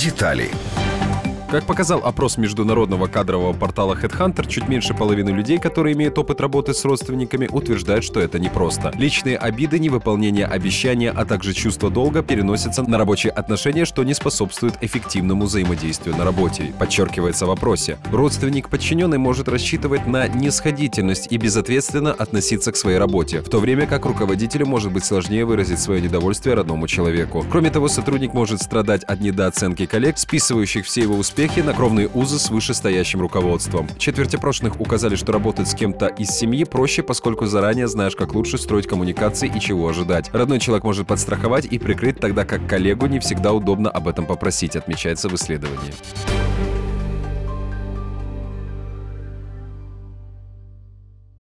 Детали. Как показал опрос международного кадрового портала Headhunter, чуть меньше половины людей, которые имеют опыт работы с родственниками, утверждают, что это непросто. Личные обиды, невыполнение обещания, а также чувство долга переносятся на рабочие отношения, что не способствует эффективному взаимодействию на работе, подчеркивается в вопросе. Родственник подчиненный может рассчитывать на нисходительность и безответственно относиться к своей работе, в то время как руководителю может быть сложнее выразить свое недовольствие родному человеку. Кроме того, сотрудник может страдать от недооценки коллег, списывающих все его успехи успехи на кровные узы с вышестоящим руководством. Четверть опрошенных указали, что работать с кем-то из семьи проще, поскольку заранее знаешь, как лучше строить коммуникации и чего ожидать. Родной человек может подстраховать и прикрыть, тогда как коллегу не всегда удобно об этом попросить, отмечается в исследовании.